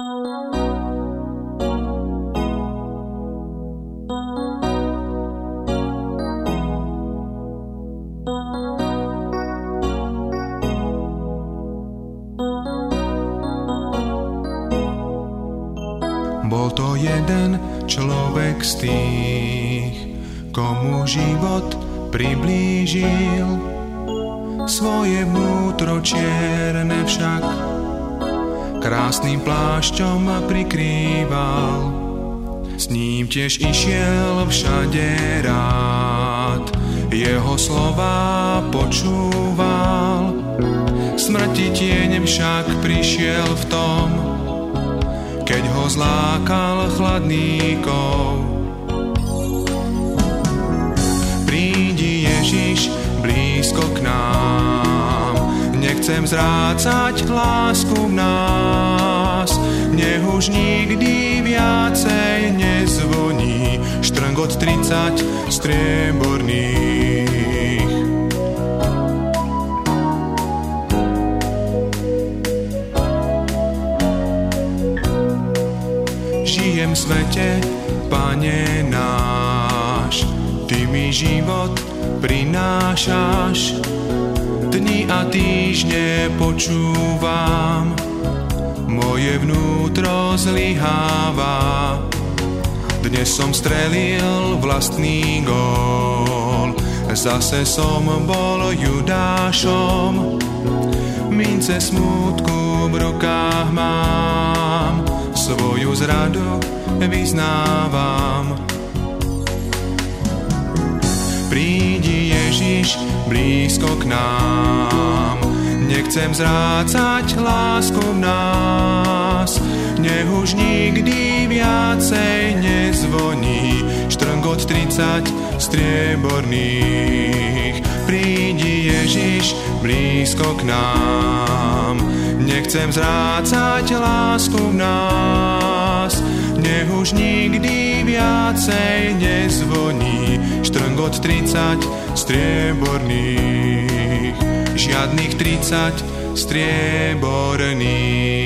Bol to jeden človek z tých, komu život priblížil. Svoje vnútro čierne však krásnym plášťom prikrýval. S ním tiež išiel všade rád, jeho slova počúval. Smrti tieň však prišiel v tom, keď ho zlákal chladníkov. Prídi Ježiš blízko k nám, nechcem zrácať lásku v 20 strieborných. Žijem v svete, Pane náš, Ty mi život prinášaš. Dni a týždne počúvam, moje vnútro zlyháva dnes som strelil vlastný gól, zase som bol Judášom, mince smútku v rukách mám, svoju zradu vyznávam. Prídi Ježiš blízko k nám, nechcem zrácať lásku v nás, nech už nikdy viacej štrngot 30 strieborných. Prídi Ježiš blízko k nám, nechcem zrácať lásku v nás, nech už nikdy viacej nezvoní štrngot 30 strieborných, žiadnych 30 strieborných.